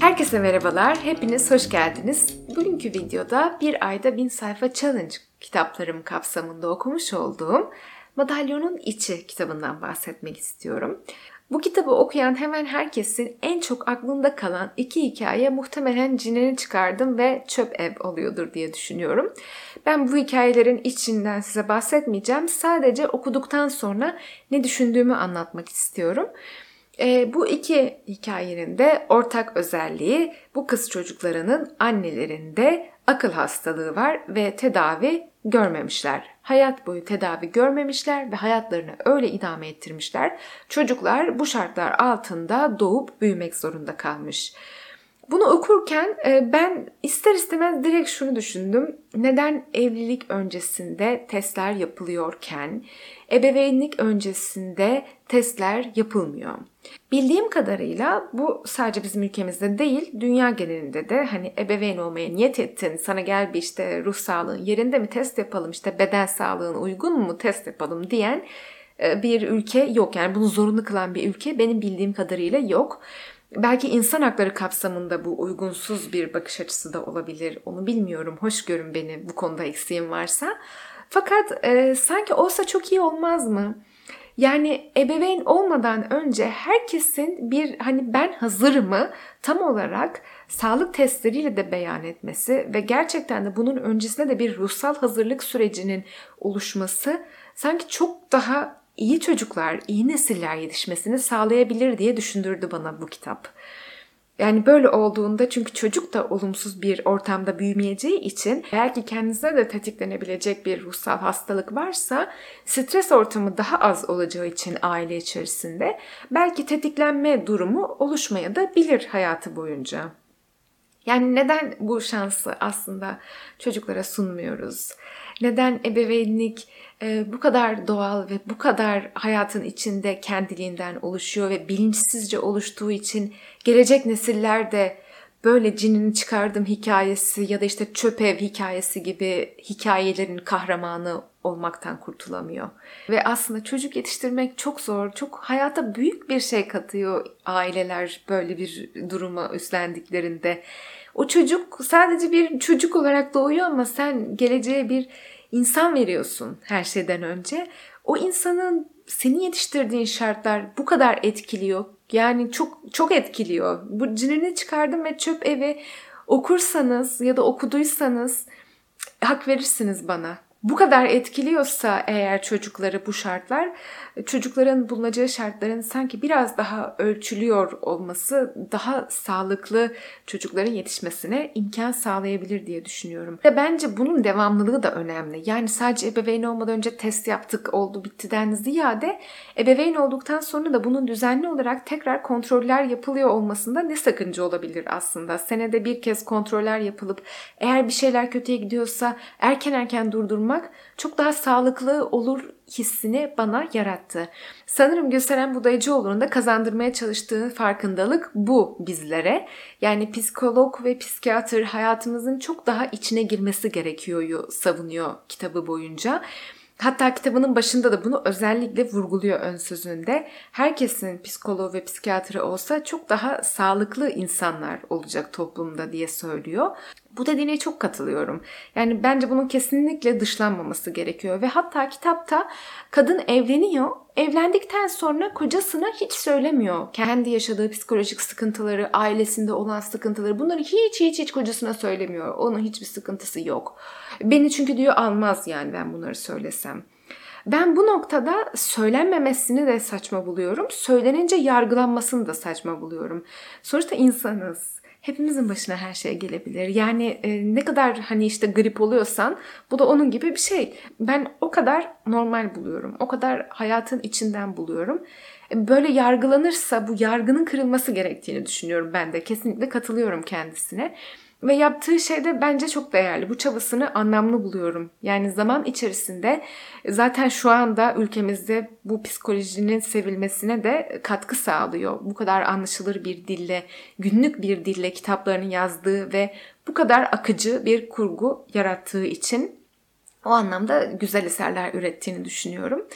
Herkese merhabalar, hepiniz hoş geldiniz. Bugünkü videoda bir ayda bin sayfa challenge kitaplarım kapsamında okumuş olduğum Madalyonun İçi kitabından bahsetmek istiyorum. Bu kitabı okuyan hemen herkesin en çok aklında kalan iki hikaye muhtemelen cinini çıkardım ve çöp ev oluyordur diye düşünüyorum. Ben bu hikayelerin içinden size bahsetmeyeceğim. Sadece okuduktan sonra ne düşündüğümü anlatmak istiyorum. E, bu iki hikayenin de ortak özelliği bu kız çocuklarının annelerinde akıl hastalığı var ve tedavi görmemişler. Hayat boyu tedavi görmemişler ve hayatlarını öyle idame ettirmişler. Çocuklar bu şartlar altında doğup büyümek zorunda kalmış. Bunu okurken e, ben ister istemez direkt şunu düşündüm. Neden evlilik öncesinde testler yapılıyorken ebeveynlik öncesinde testler yapılmıyor? Bildiğim kadarıyla bu sadece bizim ülkemizde değil, dünya genelinde de hani ebeveyn olmaya niyet ettin, sana gel bir işte ruh sağlığın yerinde mi test yapalım, işte beden sağlığın uygun mu test yapalım diyen e, bir ülke yok. Yani bunu zorunlu kılan bir ülke benim bildiğim kadarıyla yok. Belki insan hakları kapsamında bu uygunsuz bir bakış açısı da olabilir. Onu bilmiyorum. Hoş görün beni bu konuda eksiğim varsa. Fakat e, sanki olsa çok iyi olmaz mı? Yani ebeveyn olmadan önce herkesin bir hani ben hazırımı tam olarak sağlık testleriyle de beyan etmesi ve gerçekten de bunun öncesinde de bir ruhsal hazırlık sürecinin oluşması sanki çok daha iyi çocuklar, iyi nesiller yetişmesini sağlayabilir diye düşündürdü bana bu kitap. Yani böyle olduğunda çünkü çocuk da olumsuz bir ortamda büyümeyeceği için eğer ki kendisine de tetiklenebilecek bir ruhsal hastalık varsa stres ortamı daha az olacağı için aile içerisinde belki tetiklenme durumu oluşmaya da bilir hayatı boyunca. Yani neden bu şansı aslında çocuklara sunmuyoruz? Neden ebeveynlik e, bu kadar doğal ve bu kadar hayatın içinde kendiliğinden oluşuyor ve bilinçsizce oluştuğu için gelecek nesiller de böyle cinini çıkardım hikayesi ya da işte çöp ev hikayesi gibi hikayelerin kahramanı olmaktan kurtulamıyor. Ve aslında çocuk yetiştirmek çok zor, çok hayata büyük bir şey katıyor aileler böyle bir duruma üstlendiklerinde. O çocuk sadece bir çocuk olarak doğuyor ama sen geleceğe bir insan veriyorsun her şeyden önce. O insanın seni yetiştirdiğin şartlar bu kadar etkiliyor. Yani çok çok etkiliyor. Bu cinini çıkardım ve çöp evi okursanız ya da okuduysanız hak verirsiniz bana bu kadar etkiliyorsa eğer çocukları bu şartlar, çocukların bulunacağı şartların sanki biraz daha ölçülüyor olması daha sağlıklı çocukların yetişmesine imkan sağlayabilir diye düşünüyorum. Ve bence bunun devamlılığı da önemli. Yani sadece ebeveyn olmadan önce test yaptık oldu bittiden ziyade ebeveyn olduktan sonra da bunun düzenli olarak tekrar kontroller yapılıyor olmasında ne sakınca olabilir aslında. Senede bir kez kontroller yapılıp eğer bir şeyler kötüye gidiyorsa erken erken durdurmak olmak çok daha sağlıklı olur hissini bana yarattı. Sanırım Gülseren Budayıcıoğlu'nun da kazandırmaya çalıştığı farkındalık bu bizlere. Yani psikolog ve psikiyatr hayatımızın çok daha içine girmesi gerekiyor savunuyor kitabı boyunca. Hatta kitabının başında da bunu özellikle vurguluyor ön sözünde. Herkesin psikoloğu ve psikiyatrı olsa çok daha sağlıklı insanlar olacak toplumda diye söylüyor. Bu dediğine çok katılıyorum. Yani bence bunun kesinlikle dışlanmaması gerekiyor ve hatta kitapta kadın evleniyor. Evlendikten sonra kocasına hiç söylemiyor. Kendi yaşadığı psikolojik sıkıntıları, ailesinde olan sıkıntıları bunları hiç hiç hiç kocasına söylemiyor. Onun hiçbir sıkıntısı yok. Beni çünkü diyor almaz yani ben bunları söylesem. Ben bu noktada söylenmemesini de saçma buluyorum. Söylenince yargılanmasını da saçma buluyorum. Sonuçta insanız hepimizin başına her şey gelebilir. Yani e, ne kadar hani işte grip oluyorsan bu da onun gibi bir şey. Ben o kadar normal buluyorum. O kadar hayatın içinden buluyorum. E, böyle yargılanırsa bu yargının kırılması gerektiğini düşünüyorum ben de. Kesinlikle katılıyorum kendisine. Ve yaptığı şey de bence çok değerli. Bu çabasını anlamlı buluyorum. Yani zaman içerisinde zaten şu anda ülkemizde bu psikolojinin sevilmesine de katkı sağlıyor. Bu kadar anlaşılır bir dille, günlük bir dille kitaplarını yazdığı ve bu kadar akıcı bir kurgu yarattığı için o anlamda güzel eserler ürettiğini düşünüyorum.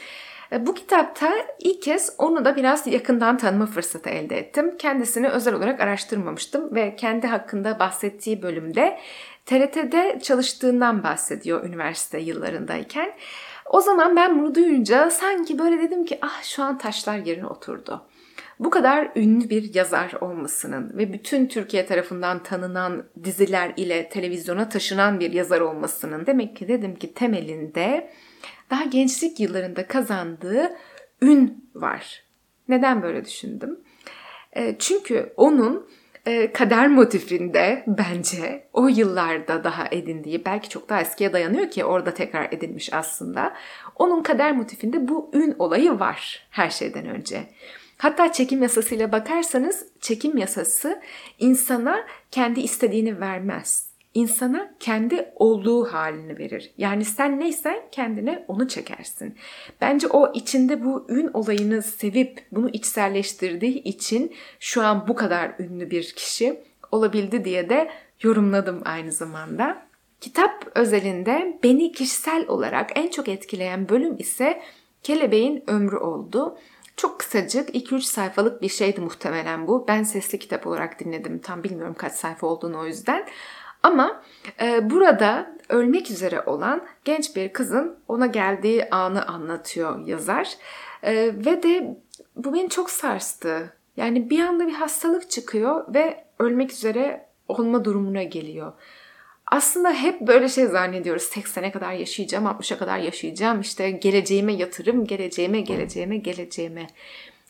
E, bu kitapta ilk kez onu da biraz yakından tanıma fırsatı elde ettim. Kendisini özel olarak araştırmamıştım ve kendi hakkında bahsettiği bölümde TRT'de çalıştığından bahsediyor üniversite yıllarındayken. O zaman ben bunu duyunca sanki böyle dedim ki ah şu an taşlar yerine oturdu. Bu kadar ünlü bir yazar olmasının ve bütün Türkiye tarafından tanınan diziler ile televizyona taşınan bir yazar olmasının demek ki dedim ki temelinde daha gençlik yıllarında kazandığı ün var. Neden böyle düşündüm? E, çünkü onun e, kader motifinde bence o yıllarda daha edindiği belki çok daha eskiye dayanıyor ki orada tekrar edilmiş aslında. Onun kader motifinde bu ün olayı var her şeyden önce. Hatta çekim yasasıyla bakarsanız çekim yasası insana kendi istediğini vermez. İnsana kendi olduğu halini verir. Yani sen neysen kendine onu çekersin. Bence o içinde bu ün olayını sevip bunu içselleştirdiği için şu an bu kadar ünlü bir kişi olabildi diye de yorumladım aynı zamanda. Kitap özelinde beni kişisel olarak en çok etkileyen bölüm ise Kelebeğin ömrü oldu. Çok kısacık 2-3 sayfalık bir şeydi muhtemelen bu. Ben sesli kitap olarak dinledim. Tam bilmiyorum kaç sayfa olduğunu o yüzden. Ama e, burada ölmek üzere olan genç bir kızın ona geldiği anı anlatıyor yazar. E, ve de bu beni çok sarstı. Yani bir anda bir hastalık çıkıyor ve ölmek üzere olma durumuna geliyor. Aslında hep böyle şey zannediyoruz. 80'e kadar yaşayacağım, 60'a kadar yaşayacağım. İşte geleceğime yatırım, geleceğime, geleceğime, geleceğime.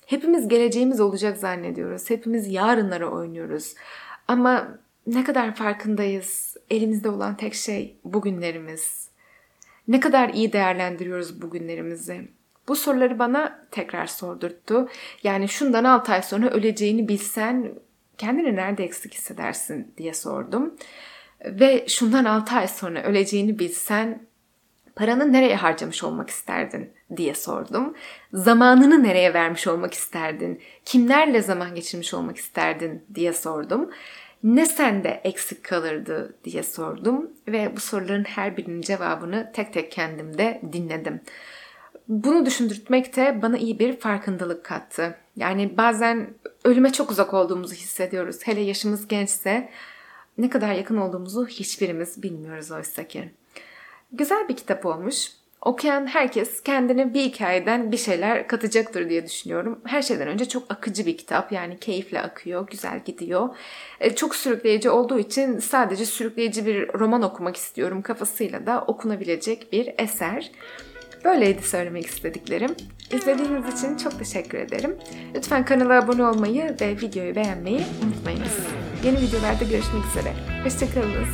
Hepimiz geleceğimiz olacak zannediyoruz. Hepimiz yarınlara oynuyoruz. Ama ne kadar farkındayız? Elimizde olan tek şey bugünlerimiz. Ne kadar iyi değerlendiriyoruz bugünlerimizi? Bu soruları bana tekrar sordurttu. Yani şundan 6 ay sonra öleceğini bilsen kendini nerede eksik hissedersin diye sordum. Ve şundan 6 ay sonra öleceğini bilsen paranı nereye harcamış olmak isterdin diye sordum. Zamanını nereye vermiş olmak isterdin? Kimlerle zaman geçirmiş olmak isterdin diye sordum. Ne sende eksik kalırdı diye sordum ve bu soruların her birinin cevabını tek tek kendimde dinledim. Bunu düşündürtmek de bana iyi bir farkındalık kattı. Yani bazen ölüme çok uzak olduğumuzu hissediyoruz. Hele yaşımız gençse ne kadar yakın olduğumuzu hiçbirimiz bilmiyoruz oysa ki. Güzel bir kitap olmuş. Okuyan herkes kendine bir hikayeden bir şeyler katacaktır diye düşünüyorum. Her şeyden önce çok akıcı bir kitap. Yani keyifle akıyor, güzel gidiyor. E, çok sürükleyici olduğu için sadece sürükleyici bir roman okumak istiyorum kafasıyla da okunabilecek bir eser. Böyleydi söylemek istediklerim. İzlediğiniz için çok teşekkür ederim. Lütfen kanala abone olmayı ve videoyu beğenmeyi unutmayınız. Yeni videolarda görüşmek üzere. Hoşçakalınız.